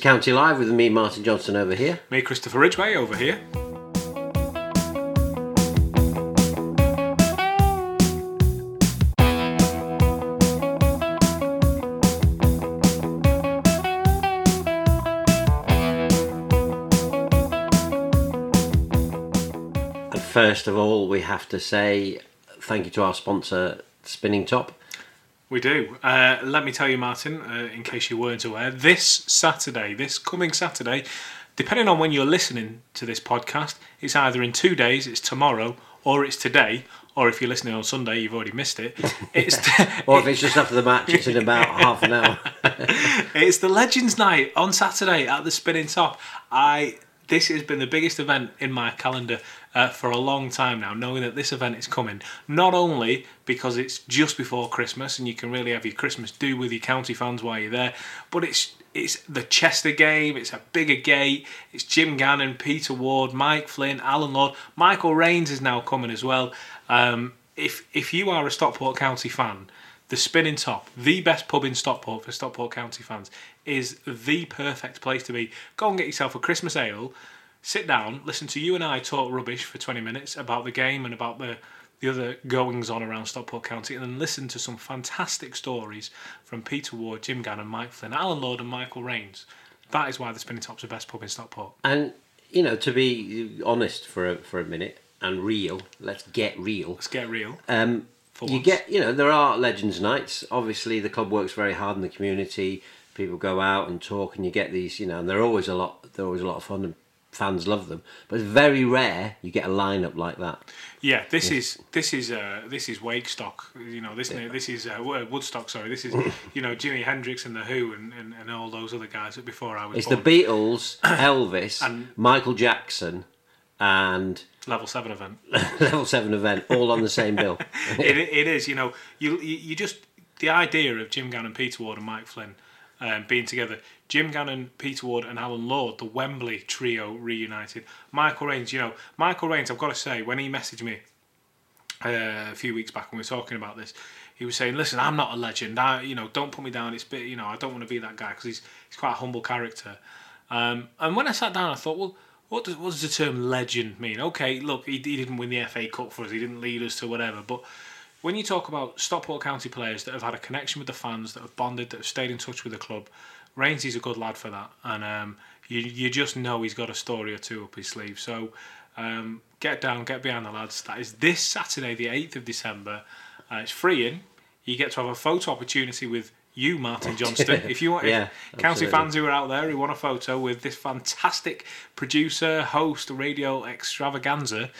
County Live with me, Martin Johnson, over here. Me, Christopher Ridgway, over here. And first of all, we have to say thank you to our sponsor, Spinning Top. We do. Uh, let me tell you, Martin, uh, in case you weren't aware, this Saturday, this coming Saturday, depending on when you're listening to this podcast, it's either in two days, it's tomorrow, or it's today, or if you're listening on Sunday, you've already missed it. It's Or if it's just after the match, it's in about half an hour. it's the Legends Night on Saturday at the Spinning Top. I this has been the biggest event in my calendar uh, for a long time now, knowing that this event is coming. Not only because it's just before Christmas and you can really have your Christmas do with your county fans while you're there, but it's it's the Chester game. It's a bigger gate. It's Jim Gannon, Peter Ward, Mike Flynn, Alan Lord, Michael Raynes is now coming as well. Um, if if you are a Stockport County fan, the Spinning Top, the best pub in Stockport for Stockport County fans, is the perfect place to be. Go and get yourself a Christmas ale, sit down, listen to you and I talk rubbish for 20 minutes about the game and about the, the other goings on around Stockport County, and then listen to some fantastic stories from Peter Ward, Jim Gannon, Mike Flynn, Alan Lord, and Michael Raynes. That is why the Spinning Top's the best pub in Stockport. And, you know, to be honest for a, for a minute and real, let's get real. Let's get real. Um, you get, you know, there are Legends Nights. Obviously, the club works very hard in the community. People go out and talk, and you get these, you know, and they're always a lot. They're always a lot of fun, and fans love them. But it's very rare you get a lineup like that. Yeah, this is this is uh, this is Wakestock. You know, this this is uh, Woodstock. Sorry, this is you know Jimi Hendrix and the Who and, and, and all those other guys that before I was It's born. the Beatles, Elvis, And- Michael Jackson, and level seven event. Level Seven event all on the same bill. it, it is. You know, you, you just the idea of Jim and Peter Ward, and Mike Flynn um, being together. Jim Gannon, Peter Ward, and Alan Lord, the Wembley trio reunited. Michael Raynes. You know, Michael Raynes. I've got to say, when he messaged me uh, a few weeks back when we were talking about this, he was saying, "Listen, I'm not a legend. I, you know, don't put me down. It's bit, you know, I don't want to be that guy because he's he's quite a humble character." Um, and when I sat down, I thought, well, what does what does the term legend mean? Okay, look, he, he didn't win the FA Cup for us. He didn't lead us to whatever. But when you talk about Stockport County players that have had a connection with the fans, that have bonded, that have stayed in touch with the club, Raynesy's a good lad for that, and um, you you just know he's got a story or two up his sleeve. So. Um, get down, get behind the lads. That is this Saturday, the 8th of December. Uh, it's free in. You get to have a photo opportunity with you, Martin Johnston. if you want, Yeah, if County fans who are out there who want a photo with this fantastic producer, host, radio extravaganza,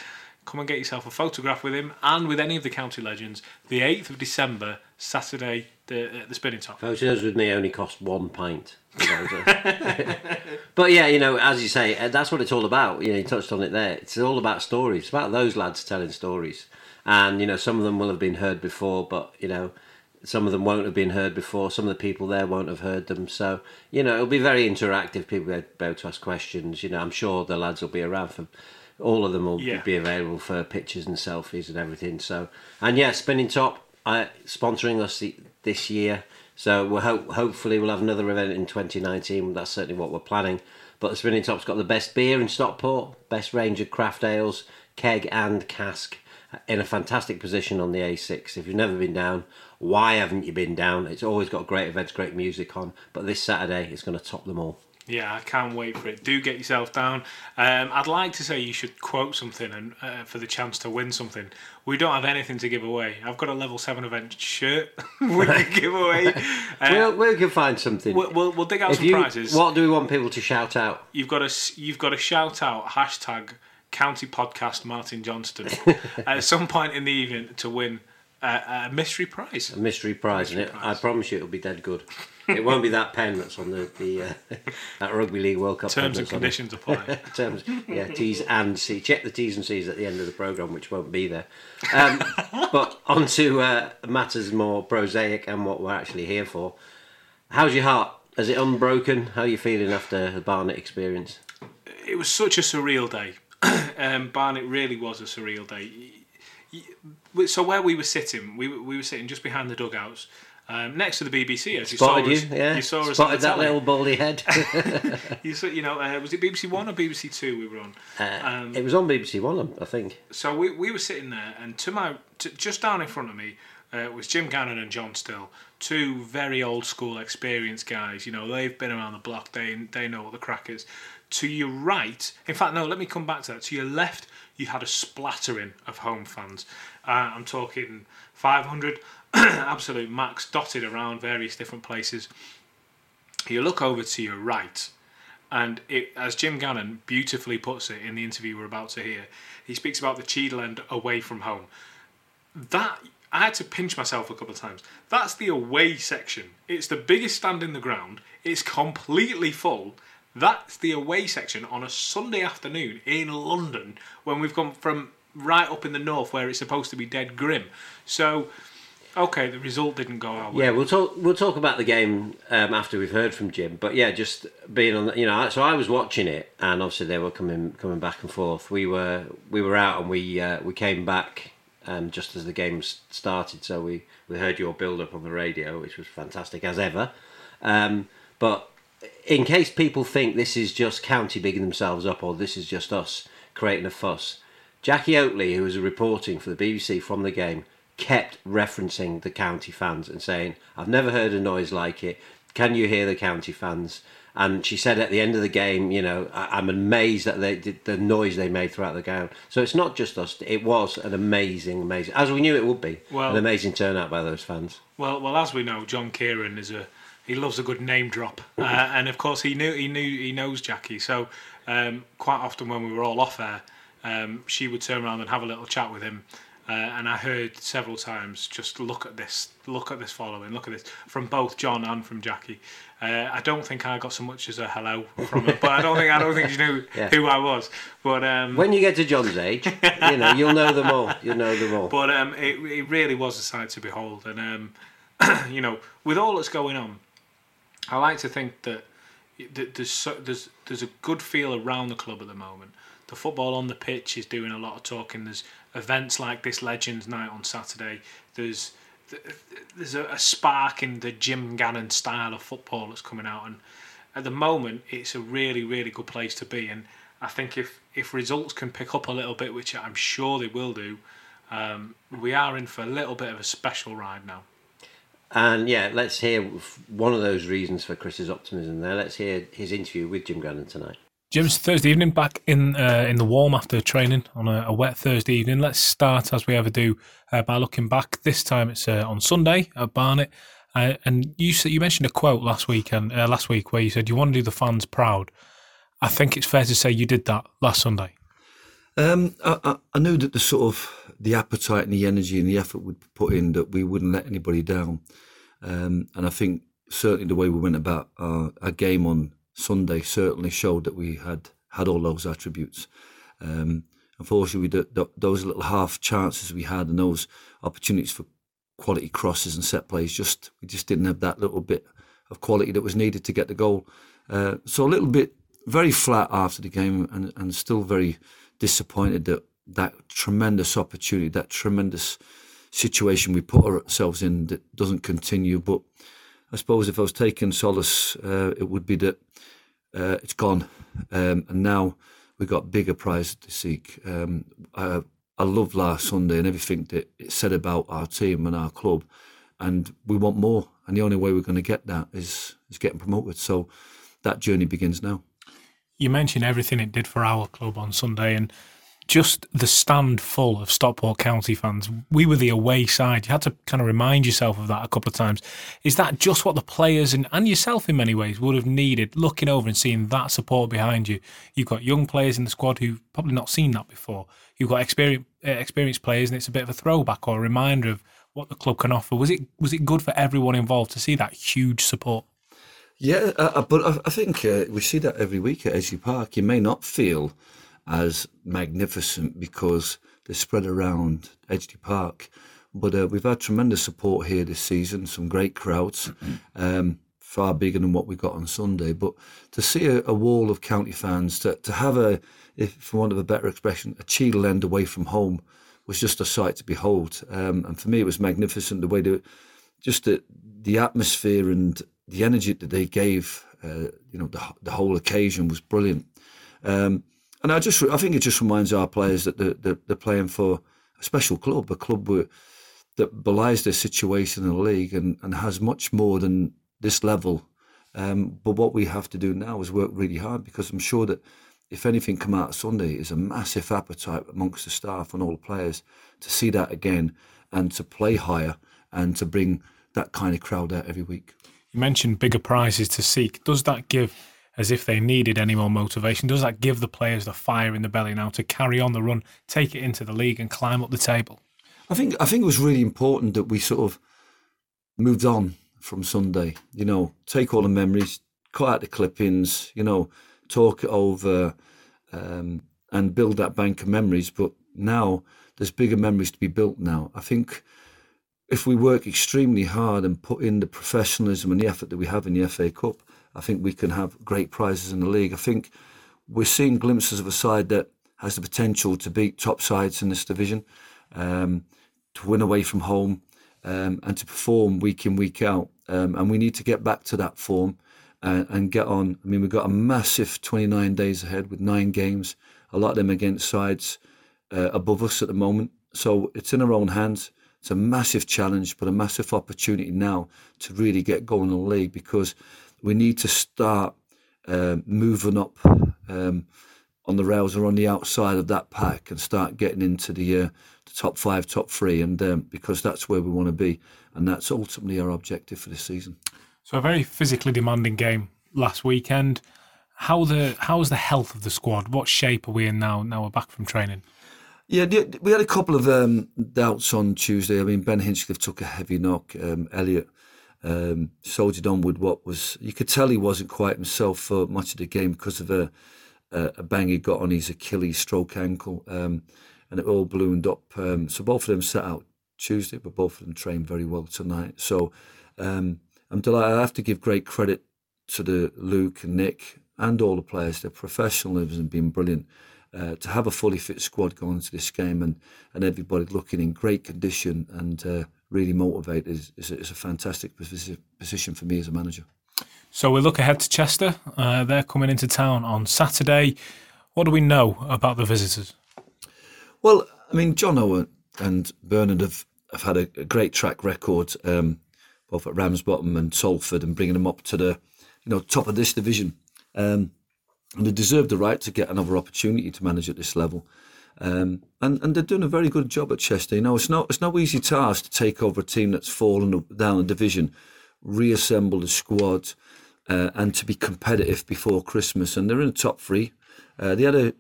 come and get yourself a photograph with him and with any of the county legends. The 8th of December, Saturday, the, uh, the Spinning Top. Photos with me only cost one pint. but yeah, you know, as you say, uh, that's what it's all about. You know, you touched on it there. It's all about stories. It's about those lads telling stories, and you know, some of them will have been heard before, but you know, some of them won't have been heard before. Some of the people there won't have heard them. So you know, it'll be very interactive. People will be able to ask questions. You know, I'm sure the lads will be around for. All of them will Yeah. be available for pictures and selfies and everything. So, and yeah, Spinning Top uh, sponsoring us the, this year. So we'll hope, hopefully we'll have another event in 2019. That's certainly what we're planning. But the Spinning Top's got the best beer in Stockport, best range of craft ales, keg and cask, in a fantastic position on the A6. If you've never been down, why haven't you been down? It's always got great events, great music on. But this Saturday, it's going to top them all. Yeah, I can't wait for it. Do get yourself down. Um, I'd like to say you should quote something and uh, for the chance to win something. We don't have anything to give away. I've got a level seven event shirt we can give away. Uh, We'll, we can find something. we'll, we'll, we'll dig out if some you, prizes. what do we want people to shout out? You've got a you've got to shout out hashtag County Podcast Martin Johnston at some point in the evening to win a, a mystery prize. A mystery prize, and Mystery it, prize. I promise you it'll be dead good. It won't be that pen that's on the, the uh, that Rugby League World Cup. Terms and conditions apply. Terms, yeah, T's and C. Check the T's and C's at the end of the program, which won't be there. Um, but on to uh, matters more prosaic and what we're actually here for. How's your heart? Is it unbroken? How are you feeling after the Barnet experience? it was such a surreal day. um, Barnet really was a surreal day. So where we were sitting, we we were sitting just behind the dugouts. Um, next to the BBC, as you Spotted saw you, us, yeah. you saw us Spotted that telly. little baldy head. You saw, you know, uh, was it BBC One or BBC Two we were on? Uh, it was on BBC One, I think. So we, we were sitting there, and to my to, just down in front of me uh, was Jim Gannon and John Still, two very old school, experienced guys. You know, they've been around the block. They they know what the crack is. To your right, in fact, no, let me come back to that. To your left, you had a splattering of home fans. Uh, I'm talking 500, absolute max, dotted around various different places. You look over to your right, and it, as Jim Gannon beautifully puts it in the interview we're about to hear, he speaks about the Cheadle end away from home. That I had to pinch myself a couple of times. That's the away section. It's the biggest stand in the ground. It's completely full. That's the away section on a Sunday afternoon in London when we've come from right up in the north where it's supposed to be dead grim. So, okay, the result didn't go our way. Yeah, we'll talk. We'll talk about the game um, after we've heard from Jim. But yeah, just being on, the, you know, so I was watching it, and obviously they were coming coming back and forth. We were we were out, and we uh, we came back um, just as the game started. So we we heard your build up on the radio, which was fantastic as ever. Um, but in case people think this is just county bigging themselves up, or this is just us creating a fuss, Jackie Oatley, who was reporting for the BBC from the game, kept referencing the county fans and saying, I've never heard a noise like it. Can you hear the county fans? And she said at the end of the game, you know, I'm amazed at the, the noise they made throughout the game. So it's not just us. It was an amazing, amazing, as we knew it would be, Well- an amazing turnout by those fans. Well, well, as we know, John Kieran is a he loves a good name drop, uh, and of course he knew he knew he knows Jackie. So um, quite often when we were all off air, um, she would turn around and have a little chat with him. Uh, and I heard several times, just look at this, look at this following, look at this, from both John and from Jackie. Uh, I don't think I got so much as a hello from her, but I don't think I don't think she knew Yeah. who I was. But um, When you get to John's age, you know, you'll know them all. You'll know them all. but um, it, it really was a sight to behold. And, um, you know, with all that's going on, I like to think that there's, so, there's, there's a good feel around the club at the moment. The football on the pitch is doing a lot of talking. There's events like this Legends Night on Saturday. There's there's a, spark in the Jim Gannon style of football that's coming out, and at the moment, it's a really, really good place to be. And I think if if results can pick up a little bit, which I'm sure they will do, um, we are in for a little bit of a special ride now. And yeah, let's hear one of those reasons for Chris's optimism there. Let's hear his interview with Jim Gannon tonight. Jim's Thursday evening back in uh, in the warm after training on a, a wet Thursday evening. Let's start as we ever do uh, by looking back. This time it's uh, on Sunday at Barnet, uh, and you you mentioned a quote last week and uh, last week where you said you want to do the fans proud. I think it's fair to say you did that last Sunday. Um, I, I, I knew that the sort of the appetite and the energy and the effort we'd put in that we wouldn't let anybody down, um, and I think certainly the way we went about our, our game on Sunday certainly showed that we had had all those attributes. Um, unfortunately, did, th- those little half chances we had and those opportunities for quality crosses and set plays just we just didn't have that little bit of quality that was needed to get the goal. Uh, so a little bit very flat after the game and, and still very disappointed that that tremendous opportunity, that tremendous situation we put ourselves in that doesn't continue. But I suppose if I was taking solace, uh, it would be that uh, it's gone, um, and now we've got bigger prizes to seek. Um, I, I loved last Sunday and everything that it said about our team and our club, and we want more. And the only way we're going to get that is is getting promoted. So that journey begins now. You mentioned everything it did for our club on Sunday and just the stand full of Stockport County fans. We were the away side. You had to kind of remind yourself of that a couple of times. Is that just what the players and, and yourself in many ways would have needed looking over and seeing that support behind you? You've got young players in the squad who've probably not seen that before. You've got experienced, uh, experienced players and it's a bit of a throwback or a reminder of what the club can offer. Was it was it good for everyone involved to see that huge support? Yeah, uh, uh, but I, I think uh, we see that every week at Edgeley Park. You may not feel as magnificent because they're spread around Edgeley Park, but uh, we've had tremendous support here this season. Some great crowds, um, far bigger than what we got on Sunday. But to see a, a wall of county fans, to to have a, if for want of a better expression, a Cheadle end away from home was just a sight to behold. Um, and for me, it was magnificent the way the just the the atmosphere and the energy that they gave, uh, you know, the the whole occasion was brilliant. Um, and I just I think it just reminds our players that they're, they're, they're playing for a special club, a club where, that belies their situation in the league and, and has much more than this level. Um, but what we have to do now is work really hard because I'm sure that if anything come out Sunday is a massive appetite amongst the staff and all the players to see that again and to play higher and to bring that kind of crowd out every week. You mentioned bigger prizes to seek. Does that give, as if they needed any more motivation, does that give the players the fire in the belly now to carry on the run, take it into the league and climb up the table? I think I think it was really important that we sort of moved on from Sunday. You know, take all the memories, cut out the clippings. You know, talk it over, um, and build that bank of memories. But now there's bigger memories to be built. Now I think if we work extremely hard and put in the professionalism and the effort that we have in the FA Cup, I think we can have great prizes in the league. I think we're seeing glimpses of a side that has the potential to beat top sides in this division, um, to win away from home, um, and to perform week in week out. Um, and we need to get back to that form and, and, get on. I mean, we've got a massive 29 days ahead with nine games, a lot of them against sides uh, above us at the moment. So it's in our own hands. It's a massive challenge, but a massive opportunity now to really get going in the league because we need to start uh, moving up um, on the rails or on the outside of that pack and start getting into the, uh, the top five, top three, and um, because that's where we want to be, and that's ultimately our objective for this season. So a very physically demanding game last weekend. How the how's the health of the squad? What shape are we in now? Now we're back from training. Yeah, we had a couple of um, doubts on Tuesday. I mean, Ben Hinchcliffe took a heavy knock. Um, Elliot um, soldiered on with what was you could tell he wasn't quite himself for much of the game because of a, a bang he got on his Achilles stroke ankle, um, and it all ballooned up. Um, so both of them set out Tuesday, but both of them trained very well tonight. So um, I'm delighted. I have to give great credit to the Luke and Nick and all the players. Their professionalism has been brilliant. Uh, to have a fully fit squad going into this game and, and everybody looking in great condition and uh, really motivated is, is, a, is a fantastic position for me as a manager. So we look ahead to Chester. Uh, they're coming into town on Saturday. What do we know about the visitors? Well, I mean, Jono and Bernard have, have had a, a great track record, um, both at Ramsbottom and Salford, and bringing them up to the you know top of this division. Um, and they deserve the right to get another opportunity to manage at this level. Um, and and they're doing a very good job at Chester. You know, it's not it's no easy task to take over a team that's fallen down a division, reassemble the squad, uh, and to be competitive before Christmas. And they're in the top three. Uh, they had a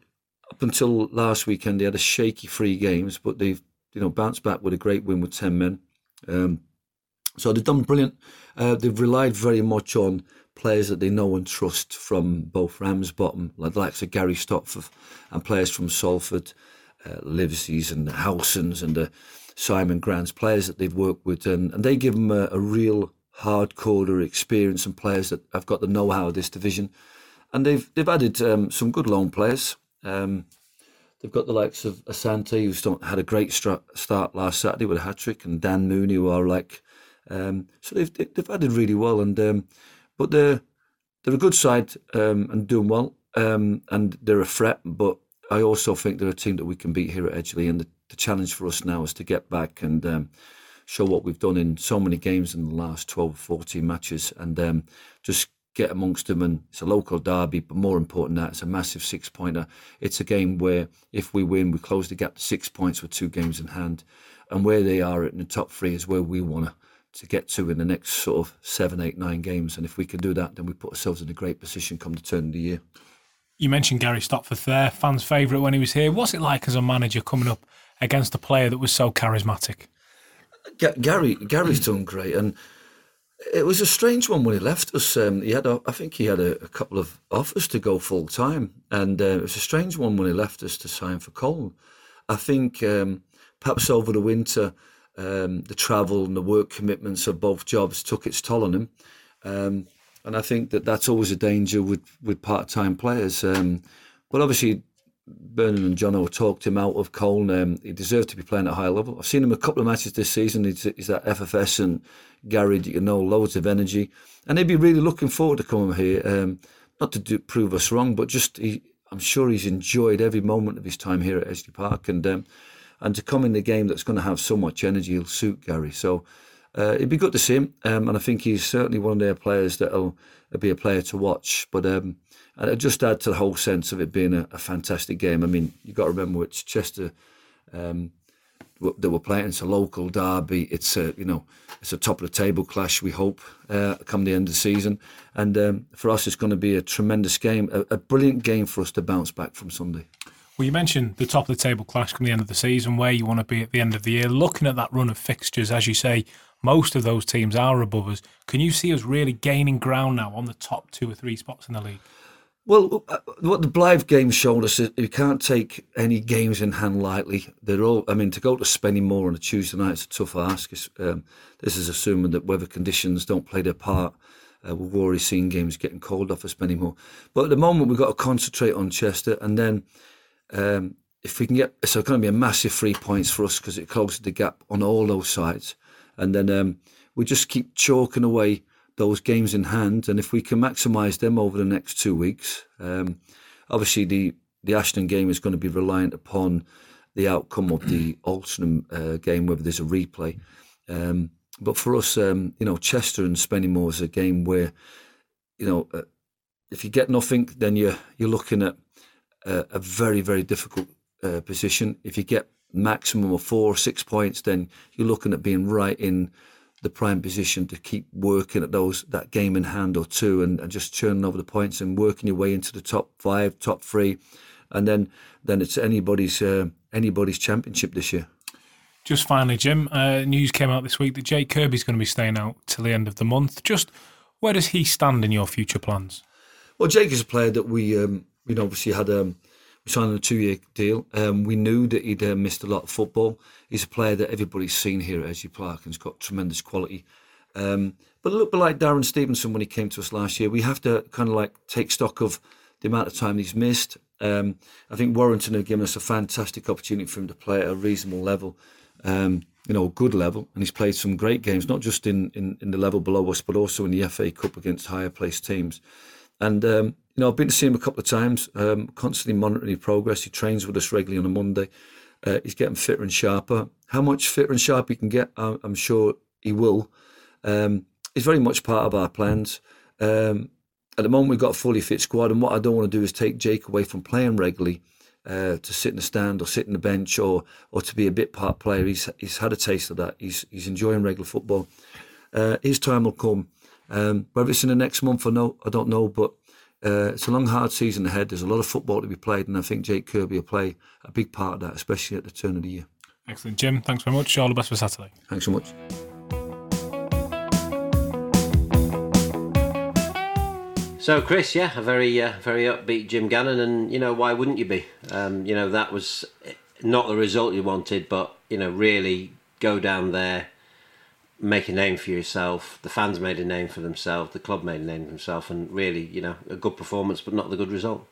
up until last weekend they had a shaky three games, but they've you know bounced back with a great win with ten men. Um, so they've done brilliant. Uh, they've relied very much on players that they know and trust from both Ramsbottom, like the likes of Gary Stopforth, and players from Salford, uh, and the Howsons and the Simon Grands, players that they've worked with, and, and they give them a, a real hardcore experience and players that have got the know-how of this division. And they've they've added um, some good loan players. Um, they've got the likes of Asante, who's had a great start last Saturday with a hat trick, and Dan Mooney, who are like, um, so they've they've added really well. And um, but they're they're a good side um, and doing well, um, and they're a threat. But I also think they're a team that we can beat here at Edgeley, and the, the challenge for us now is to get back and um, show what we've done in so many games in the last 12, 14 matches, and um, just get amongst them. And it's a local derby, but more important than that, it's a massive six pointer. It's a game where if we win, we close the gap to six points with two games in hand, and where they are in the top three is where we want to to get to in the next sort of seven, eight, nine games. And if we can do that, then we put ourselves in a great position come the turn of the year. You mentioned Gary Stopforth there, fans' favourite when he was here. What's it like as a manager coming up against a player that was so charismatic? G- Gary, Gary's done great, and it was a strange one when he left us. Um, he had, a, I think, he had a, a, couple of offers to go full time, and uh, it was a strange one when he left us to sign for Colne. I think um, perhaps over the winter um, the travel and the work commitments of both jobs took its toll on him. And I think that that's always a danger with, with part time players. Um, but obviously, Bernard and Jono talked him out of Colne. Um, he deserved to be playing at a high level. I've seen him a couple of matches this season. He's, he's that FFS and Gary, you know, loads of energy, and he'd be really looking forward to coming here. Um, not to do, prove us wrong, but just he, I'm sure he's enjoyed every moment of his time here at Edgeley Park, and um, and to come in the game that's going to have so much energy will suit Gary. So uh, it'd be good to see him, um, and I think he's certainly one of their players that'll be a player to watch. But um, and just add to the whole sense of it being a, a fantastic game. I mean, you have got to remember it's Chester. Um, that we're playing. It's a local derby. It's a you know it's a top of the table clash. We hope uh, come the end of the season, and um, for us it's going to be a tremendous game, a, a, brilliant game for us to bounce back from Sunday. Well, you mentioned the top of the table clash come the end of the season, where you want to be at the end of the year. Looking at that run of fixtures, as you say, most of those teams are above us. Can you see us really gaining ground now on the top two or three spots in the league? Well, uh, what the Blyth game showed us is you can't take any games in hand lightly. They're all, I mean, to go to Spennymoor on a Tuesday night is a tough ask. Um, this is assuming that weather conditions don't play their part. Uh, we've already seen games getting called off for Spennymoor. But at the moment, we've got to concentrate on Chester. And then um, if we can get, so it's going to be a massive three points for us because it closes the gap on all those sides. And then um, we just keep chalking away those games in hand, and if we can maximise them over the next two weeks, um, obviously the the Ashton game is going to be reliant upon the outcome of the Alton uh, game, whether there's a replay. Um, but for us, um, you know, Chester and Spennymoor is a game where, you know, uh, if you get nothing, then you're you're looking at a, a very very difficult uh, position. If you get maximum of four or six points, then you're looking at being right in the prime position to keep working at those that game in hand or two and, and just churning over the points and working your way into the top five, top three, and then then it's anybody's uh, anybody's championship this year. Just finally, Jim, uh, news came out this week that Jake Kirby's going to be staying out till the end of the month. Just where does he stand in your future plans? Well, Jake is a player that we, um, you know, obviously had um, signed a two-year deal. Um, we knew that he'd uh, missed a lot of football. He's a player that everybody's seen here at Edgeley Park and he's got tremendous quality. Um, but a little bit like Darren Stevenson when he came to us last year, we have to kind of like take stock of the amount of time he's missed. Um, I think Warrington have given us a fantastic opportunity for him to play at a reasonable level, um, you know, a good level. And he's played some great games, not just in, in, in the level below us, but also in the FA Cup against higher placed teams. And um, you know, I've been to see him a couple of times, um, constantly monitoring his progress. He trains with us regularly on a Monday. Uh, he's getting fitter and sharper. How much fitter and sharper he can get, I'm, I'm sure he will. Um, he's very much part of our plans. Um, at the moment, we've got a fully fit squad, and what I don't want to do is take Jake away from playing regularly uh, to sit in the stand or sit in the bench or or to be a bit part player. He's he's had a taste of that. He's he's enjoying regular football. Uh, his time will come. Um, whether it's in the next month or no, I don't know, but uh, it's a long, hard season ahead. There's a lot of football to be played, and I think Jake Kirby will play a big part of that, especially at the turn of the year. Excellent, Jim. Thanks very much. All the best for Saturday. Thanks so much. So, Chris, yeah, a very, uh, very upbeat Jim Gannon, and you know why wouldn't you be? Um, you know that was not the result you wanted, but you know really go down there, make a name for yourself. The fans made a name for themselves. The club made a name for themselves, and really, you know, a good performance, but not the good result.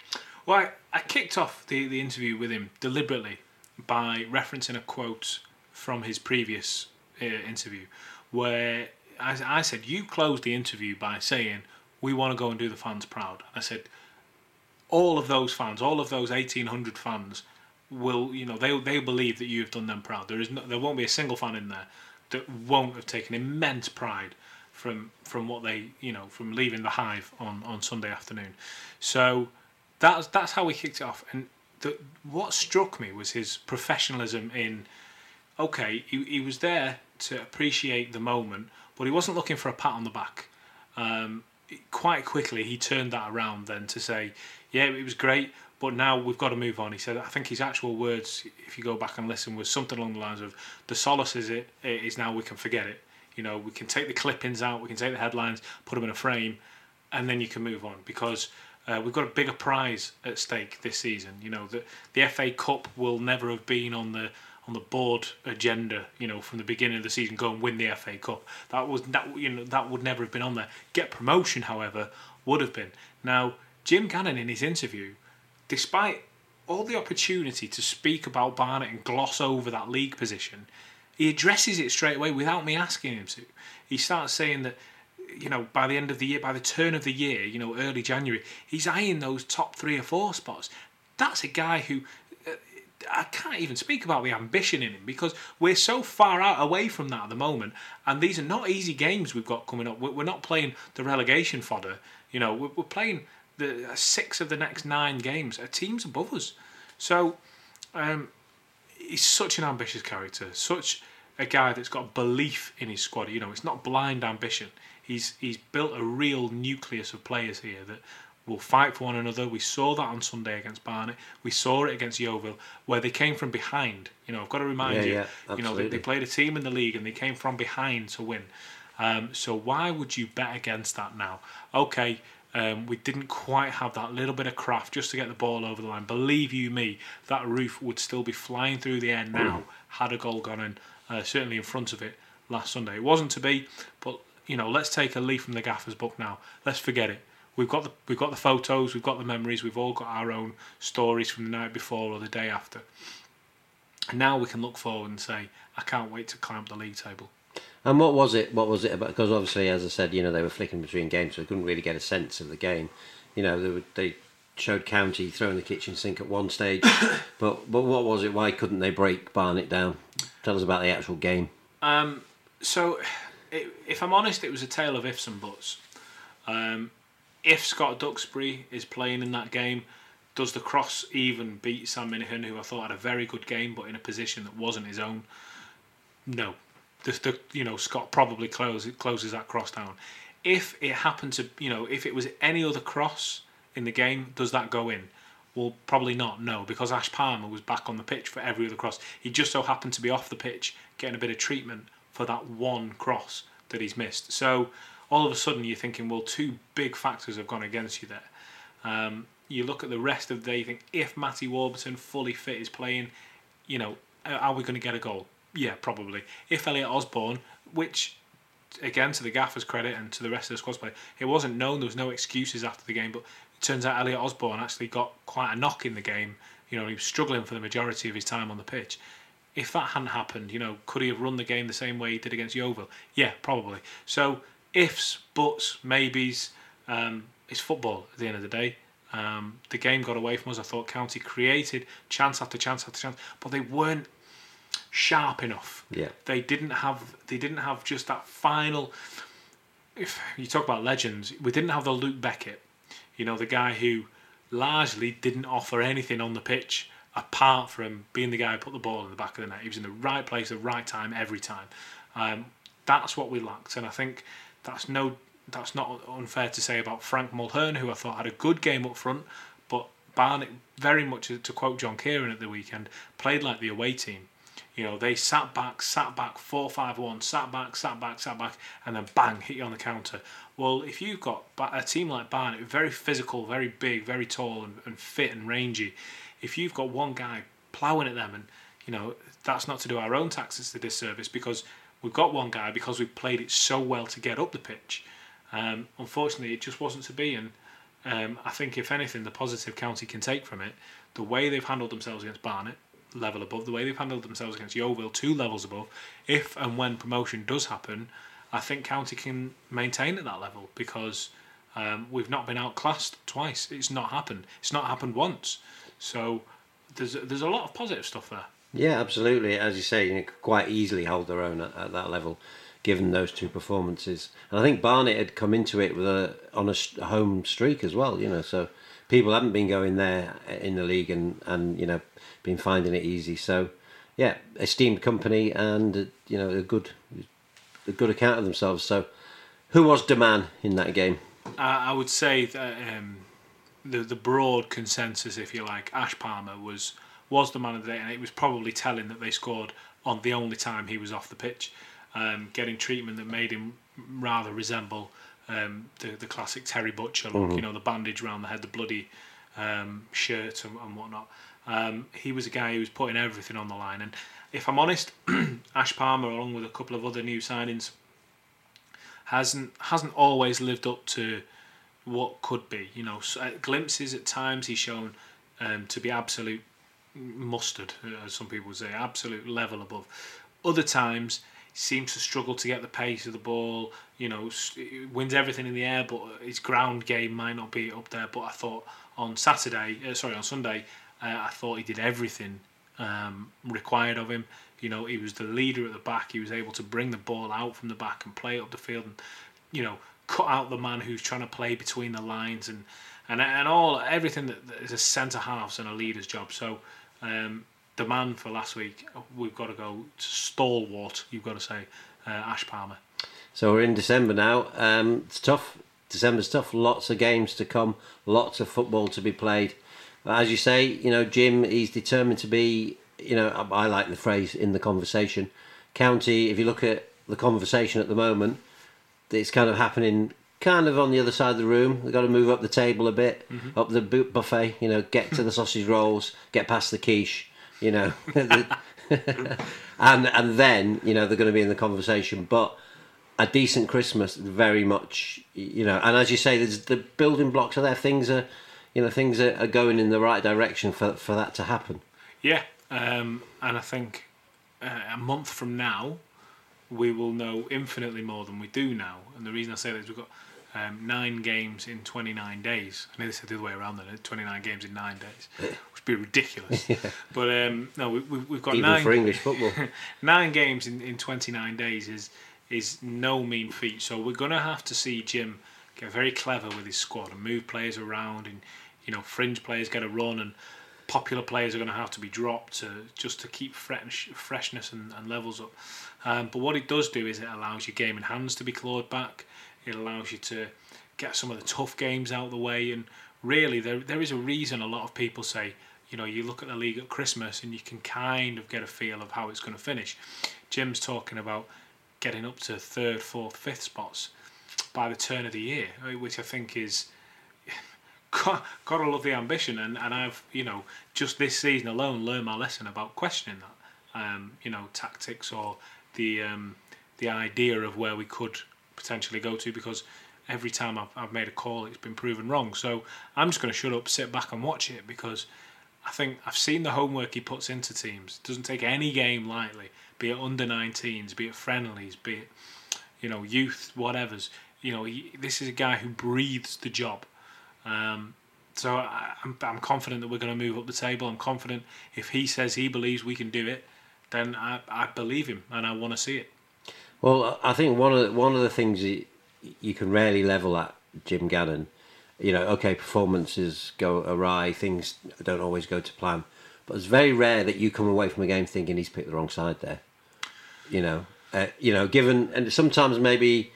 Well, I, I kicked off the, the interview with him deliberately by referencing a quote from his previous uh, interview, where I, I said, "You closed the interview by saying we want to go and do the fans proud." I said, all of those fans, all of those eighteen hundred fans, will you know they they believe that you have done them proud. There is no, there won't be a single fan in there that won't have taken immense pride from from what they you know from leaving the hive on on Sunday afternoon. So that's that's how we kicked it off. And the, what struck me was his professionalism in. Okay, he, he was there to appreciate the moment, but he wasn't looking for a pat on the back. Um, quite quickly, he turned that around then to say, "Yeah, it was great, but now we've got to move on. He said, I think his actual words, if you go back and listen, was something along the lines of, the solace is it is now we can forget it. You know, we can take the clippings out, we can take the headlines, put them in a frame, and then you can move on because uh, we've got a bigger prize at stake this season. You know, the the FA Cup will never have been on the on the board agenda. You know, from the beginning of the season, go and win the FA Cup. That was that you know that would never have been on there. Get promotion, however, would have been. Now, Jim Gannon in his interview despite all the opportunity to speak about Barnet and gloss over that league position, he addresses it straight away without me asking him to. He starts saying that, you know, by the end of the year, by the turn of the year, you know, early January, he's eyeing those top three or four spots. That's a guy who uh, I can't even speak about the ambition in him because we're so far out away from that at the moment, and these are not easy games we've got coming up. We're not playing the relegation fodder. You know, we're playing the six of the next nine games are teams above us. So um, he's such an ambitious character, such a guy that's got belief in his squad. You know, it's not blind ambition. He's he's built a real nucleus of players here that will fight for one another. We saw that on Sunday against Barnet. We saw it against Yeovil, where they came from behind. You know, I've got to remind Yeah, you. yeah, you know, they, they played a team in the league and they came from behind to win. Um, so why would you bet against that now? Okay, um, we didn't quite have that little bit of craft just to get the ball over the line. Believe you me, that roof would still be flying through the air now had a goal gone in, uh, certainly in front of it last Sunday. It wasn't to be, but you know, let's take a leaf from the gaffer's book now. Let's forget it. We've got the we've got the photos, we've got the memories, we've all got our own stories from the night before or the day after. And now we can look forward and say, I can't wait to climb up the league table. And what was it? What was it about? Because obviously, as I said, you know, they were flicking between games, so I couldn't really get a sense of the game. You know, they, were, they showed County throwing the kitchen sink at one stage, but but what was it? Why couldn't they break Barnet down? Tell us about the actual game. Um, so, i if I'm honest, it was a tale of ifs and buts. Um, if Scott Duxbury is playing in that game, does the cross even beat Sam Minihan, who I thought had a very good game, but in a position that wasn't his own? No. The, the, you know, Scott probably closes closes that cross down. If it happened to, you know, if it was any other cross in the game, does that go in? Well, probably not, no, because Ash Palmer was back on the pitch for every other cross. He just so happened to be off the pitch getting a bit of treatment for that one cross that he's missed. So all of a sudden you're thinking, well, two big factors have gone against you there. Um, you look at the rest of the day, you think if Matty Warburton fully fit is playing, you know, are we going to get a goal? Yeah, probably. If Elliot Osborne, which again to the gaffer's credit and to the rest of the squad's play, it wasn't known. There was no excuses after the game, but it turns out Elliot Osborne actually got quite a knock in the game. You know, he was struggling for the majority of his time on the pitch. If that hadn't happened, you know, could he have run the game the same way he did against Yeovil? Yeah, probably. So ifs, buts, maybes. Um, it's football at the end of the day. Um, the game got away from us. I thought County created chance after chance after chance, but they weren't sharp enough. Yeah. They didn't have they didn't have just that final if you talk about legends, we didn't have the Luke Beckett, you know, the guy who largely didn't offer anything on the pitch apart from being the guy who put the ball in the back of the net. He was in the right place at the right time every time. Um, that's what we lacked, and I think that's no that's not unfair to say about Frank Mulhern, who I thought had a good game up front, but Barnet very much to quote John Kieran at the weekend played like the away team. You know, they sat back, sat back, four five one, sat back, sat back, sat back, and then bang, hit you on the counter. Well, if you've got a team like Barnet, very physical, very big, very tall, and, and fit and rangy, if you've got one guy ploughing at them, and you know that's not to do our own tactics a disservice because we've got one guy because we've played it so well to get up the pitch. Um, unfortunately, it just wasn't to be, and um, I think if anything, the positive County can take from it, the way they've handled themselves against Barnet, level above, the way they've handled themselves against Yeovil, two levels above. If and when promotion does happen, I think County can maintain at that level because um, we've not been outclassed twice. It's not happened. It's not happened once. So there's there's a lot of positive stuff there. Yeah, absolutely. As you say, you could quite easily hold their own at, at that level, given those two performances. And I think Barnet had come into it with a on a, home streak as well. You know, so people haven't been going there in the league and and you know been finding it easy. So yeah, esteemed company and you know a good a good account of themselves. So who was the man in that game? I, I would say that um, the the broad consensus, if you like, Ash Palmer was was the man of the day, and it was probably telling that they scored on the only time he was off the pitch, um, getting treatment that made him rather resemble um, the the classic Terry Butcher look. You know, the bandage around the head, the bloody um, shirt and, and whatnot. Um, he was a guy who was putting everything on the line, and if I'm honest, Ash Palmer, along with a couple of other new signings, hasn't hasn't always lived up to what could be. You know, so, uh, glimpses at times he's shown um, to be absolute mustard, as some people would say, absolute level above. Other times, seems to struggle to get the pace of the ball. You know, wins everything in the air, but his ground game might not be up there. But I thought on Saturday, uh, sorry, on Sunday, uh, I thought he did everything um, required of him. You know, he was the leader at the back. He was able to bring the ball out from the back and play up the field, and you know, cut out the man who's trying to play between the lines and and and all everything that is a centre half's and a leader's job. So. Um, the man for last week, we've got to go stalwart. You've got to say uh, Ash Palmer. So we're in December now. Um, it's tough. December's tough. Lots of games to come. Lots of football to be played. As you say, you know, Jim, he's determined to be. You know, I like the phrase in the conversation. County. If you look at the conversation at the moment, it's kind of happening kind of on the other side of the room. They've got to move up the table a bit, mm-hmm. up the buffet. You know, get to the sausage rolls, get past the quiche you know, and and then you know they're going to be in the conversation. But a decent Christmas, very much, you know, and as you say, there's the building blocks are there. Things are, you know, things are, are going in the right direction for for that to happen. Yeah, um, and I think uh, a month from now, we will know infinitely more than we do now. And the reason I say that is we've got um, nine games in 29 days. I know they said the other way around then, 29 games in nine days, be ridiculous. yeah. But um, no, we, we've got Even nine for English football. nine games in, in 29 days is is no mean feat. So we're going to have to see Jim get very clever with his squad and move players around, and you know, fringe players get a run, and popular players are going to have to be dropped to just to keep fresh, freshness and, and levels up. Um, but what it does do is it allows your game in hands to be clawed back. It allows you to get some of the tough games out of the way. And really, there there is a reason a lot of people say, you know, you look at the league at Christmas and you can kind of get a feel of how it's going to finish. Jim's talking about getting up to third, fourth, fifth spots by the turn of the year, which I think is got, got to love the ambition. And, and I've, you know, just this season alone learned my lesson about questioning that, um, you know, tactics or the um, the idea of where we could potentially go to because every time I've, I've made a call, it's been proven wrong. So I'm just going to shut up, sit back, and watch it because I think I've seen the homework he puts into teams. Doesn't take any game lightly, be it under 19s, be it friendlies, be it you know youth, whatever's. You know, he, this is a guy who breathes the job. Um, so I, I'm, I'm confident that we're going to move up the table. I'm confident if he says he believes we can do it, then I, I believe him and I want to see it. Well, I think one of the, one of the things you, you can rarely level at Jim Gannon, you know, okay, performances go awry, things don't always go to plan, but it's very rare that you come away from a game thinking he's picked the wrong side there. You know, uh, you know, given and sometimes maybe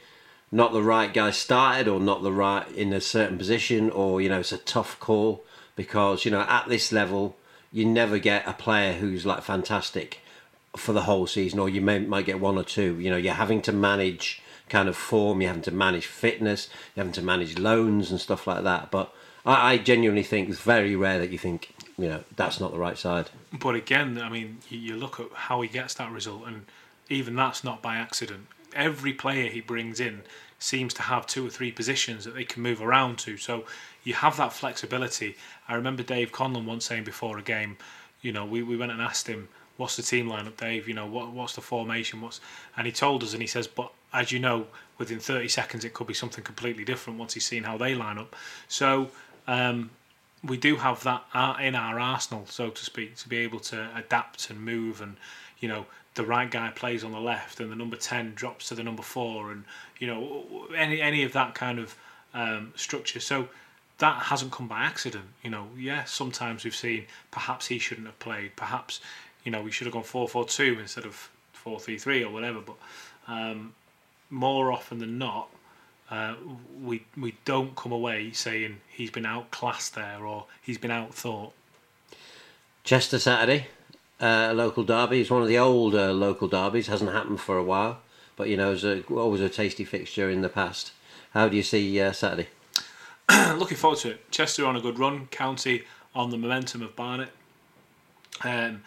not the right guy started or not the right in a certain position or you know it's a tough call because you know at this level you never get a player who's like fantastic for the whole season, or you may, might get one or two. You know, you're having to manage kind of form, you're having to manage fitness, you're having to manage loans and stuff like that. But I, I genuinely think it's very rare that you think, you know, that's not the right side. But again, I mean, you, you look at how he gets that result, and even that's not by accident. Every player he brings in seems to have two or three positions that they can move around to. So you have that flexibility. I remember Dave Conlon once saying before a game, you know, we, we went and asked him, what's the team lineup, Dave? You know, what what's the formation? What's and he told us, and he says, but as you know, within 30 seconds, it could be something completely different once he's seen how they line up. So um, we do have that in our arsenal, so to speak, to be able to adapt and move, and you know, the right guy plays on the left, and the number 10 drops to the number four, and you know, any any of that kind of um, structure. So that hasn't come by accident. You know, yeah, sometimes we've seen perhaps he shouldn't have played, perhaps you know, we should have gone 4 4 2 instead of 4 3 3 or whatever. But um, more often than not, uh, we we don't come away saying he's been outclassed there or he's been outthought. Chester Saturday, uh, a local derby. It's one of the old uh, local derbies. Hasn't happened for a while, but you know, it's a, always a tasty fixture in the past. How do you see uh, Saturday? Looking forward to it. Chester on a good run. County on the momentum of Barnet. Um,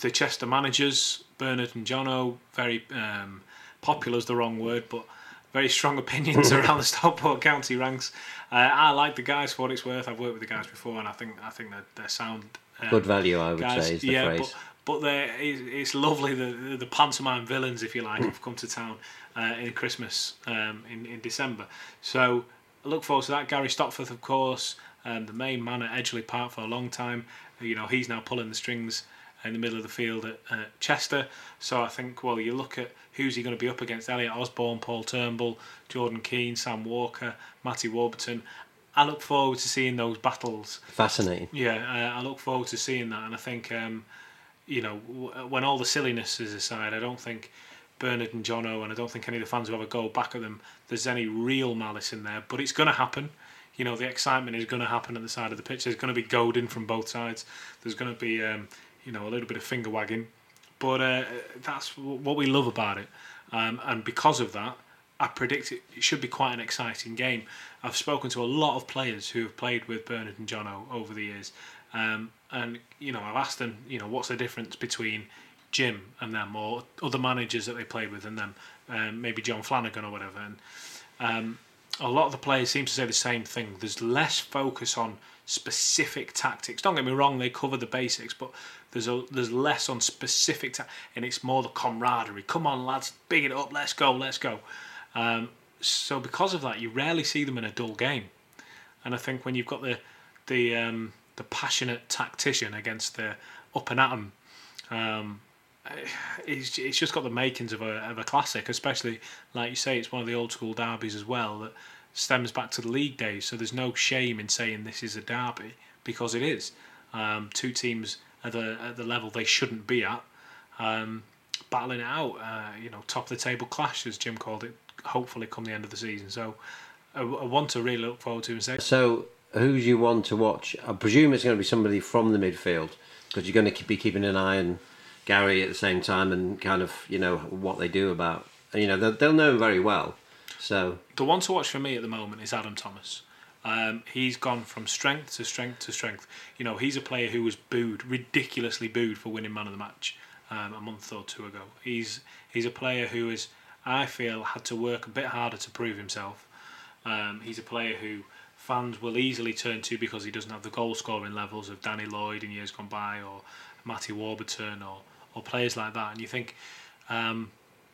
the Chester managers, Bernard and Jono, very um, popular is the wrong word, but very strong opinions around the Stockport County ranks. Uh, I like the guys for what it's worth. I've worked with the guys before, and I think I think they're, they're sound. Um, Good value, I would guys. say, is the yeah, phrase. but but they're, it's, it's lovely. The, the the pantomime villains, if you like, have come to town uh, in Christmas um, in in December. So I look forward to that. Gary Stopforth, of course, um, the main man at Edgeley Park for a long time. You know, he's now pulling the strings in the middle of the field at uh, Chester. So I think, well, you look at who's he going to be up against: Elliot Osborne, Paul Turnbull, Jordan Keane, Sam Walker, Matty Warburton. I look forward to seeing those battles. Fascinating. Yeah, uh, I look forward to seeing that, and I think, um, you know, w- when all the silliness is aside, I don't think Bernard and Jono, and I don't think any of the fans who ever go back at them, there's any real malice in there. But it's going to happen. You know, the excitement is going to happen at the side of the pitch. There's going to be goading from both sides. There's going to be, um, you know, a little bit of finger wagging. But uh, that's what we love about it. Um, and because of that, I predict it, it should be quite an exciting game. I've spoken to a lot of players who have played with Bernard and Jono over the years, um, and you know I've asked them, you know, what's the difference between Jim and them, or other managers that they played with and them, um, maybe John Flanagan or whatever. And um, a lot of the players seem to say the same thing. There's less focus on specific tactics. Don't get me wrong; they cover the basics, but there's a there's less on specific, ta- and it's more the camaraderie. Come on, lads, big it up. Let's go, let's go. Um, so because of that, you rarely see them in a dull game. And I think when you've got the the um, the passionate tactician against the up and atom, um, it's, it's just got the makings of a of a classic. Especially like you say, it's one of the old school derbies as well that stems back to the league days. So there's no shame in saying this is a derby because it is. Um, two teams at the at the level they shouldn't be at, um, battling it out. Uh, you know, top of the table clash as Jim called it. Hopefully, come the end of the season. So I, I want to really look forward to and say. So, who's you want to watch? I presume it's going to be somebody from the midfield because you're going to be keeping an eye on Gary at the same time and kind of you know what they do about. You know, they'll, they'll know him very well. So, The one to watch for me at the moment is Adam Thomas. Um, he's gone from strength to strength to strength. You know, he's a player who was booed, ridiculously booed for winning man of the match um, a month or two ago. He's he's a player who is, I feel, had to work a bit harder to prove himself. Um, he's a player who fans will easily turn to because he doesn't have the goal scoring levels of Danny Lloyd in years gone by or Matty Warburton or, or players like that. And you think, um,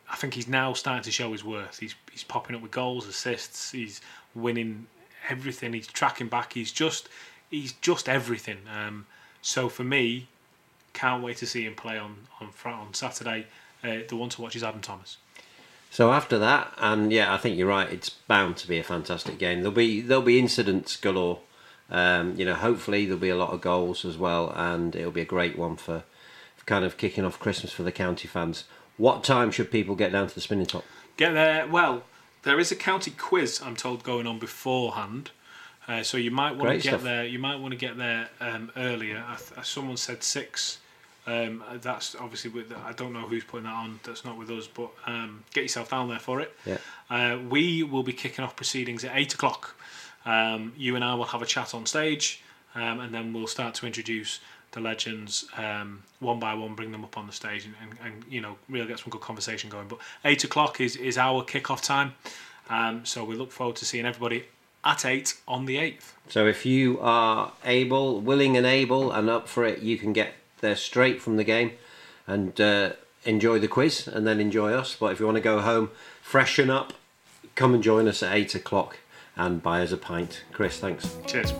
I think he's now starting to show his worth. He's he's popping up with goals, assists. He's winning everything. He's tracking back. He's just he's just everything. Um, so for me, can't wait to see him play on on on Saturday. Uh, the one to watch is Adam Thomas. so after that, and yeah, I think you're right. It's bound to be a fantastic game. There'll be there'll be incidents galore. Um, you know, hopefully there'll be a lot of goals as well, and it'll be a great one for, for kind of kicking off Christmas for the county fans. What time should people get down to the spinning top? Get there. Well, there is a county quiz I'm told going on beforehand. Uh, so you might want to get stuff. there. You might want to get there um, earlier. I th- someone said six. Um, that's obviously with. I don't know who's putting that on. That's not with us. But um, get yourself down there for it. Yeah. Uh, we will be kicking off proceedings at eight o'clock. Um, you and I will have a chat on stage, um, and then we'll start to introduce the legends um, one by one, bring them up on the stage, and, and, and you know really get some good conversation going. But eight o'clock is is our kick-off time, um, so we look forward to seeing everybody at eight on the eighth. So if you are able, willing, and able, and up for it, you can get there straight from the game and uh, enjoy the quiz, and then enjoy us. But if you want to go home, freshen up, come and join us at eight o'clock and buy us a pint. Chris, thanks. Cheers.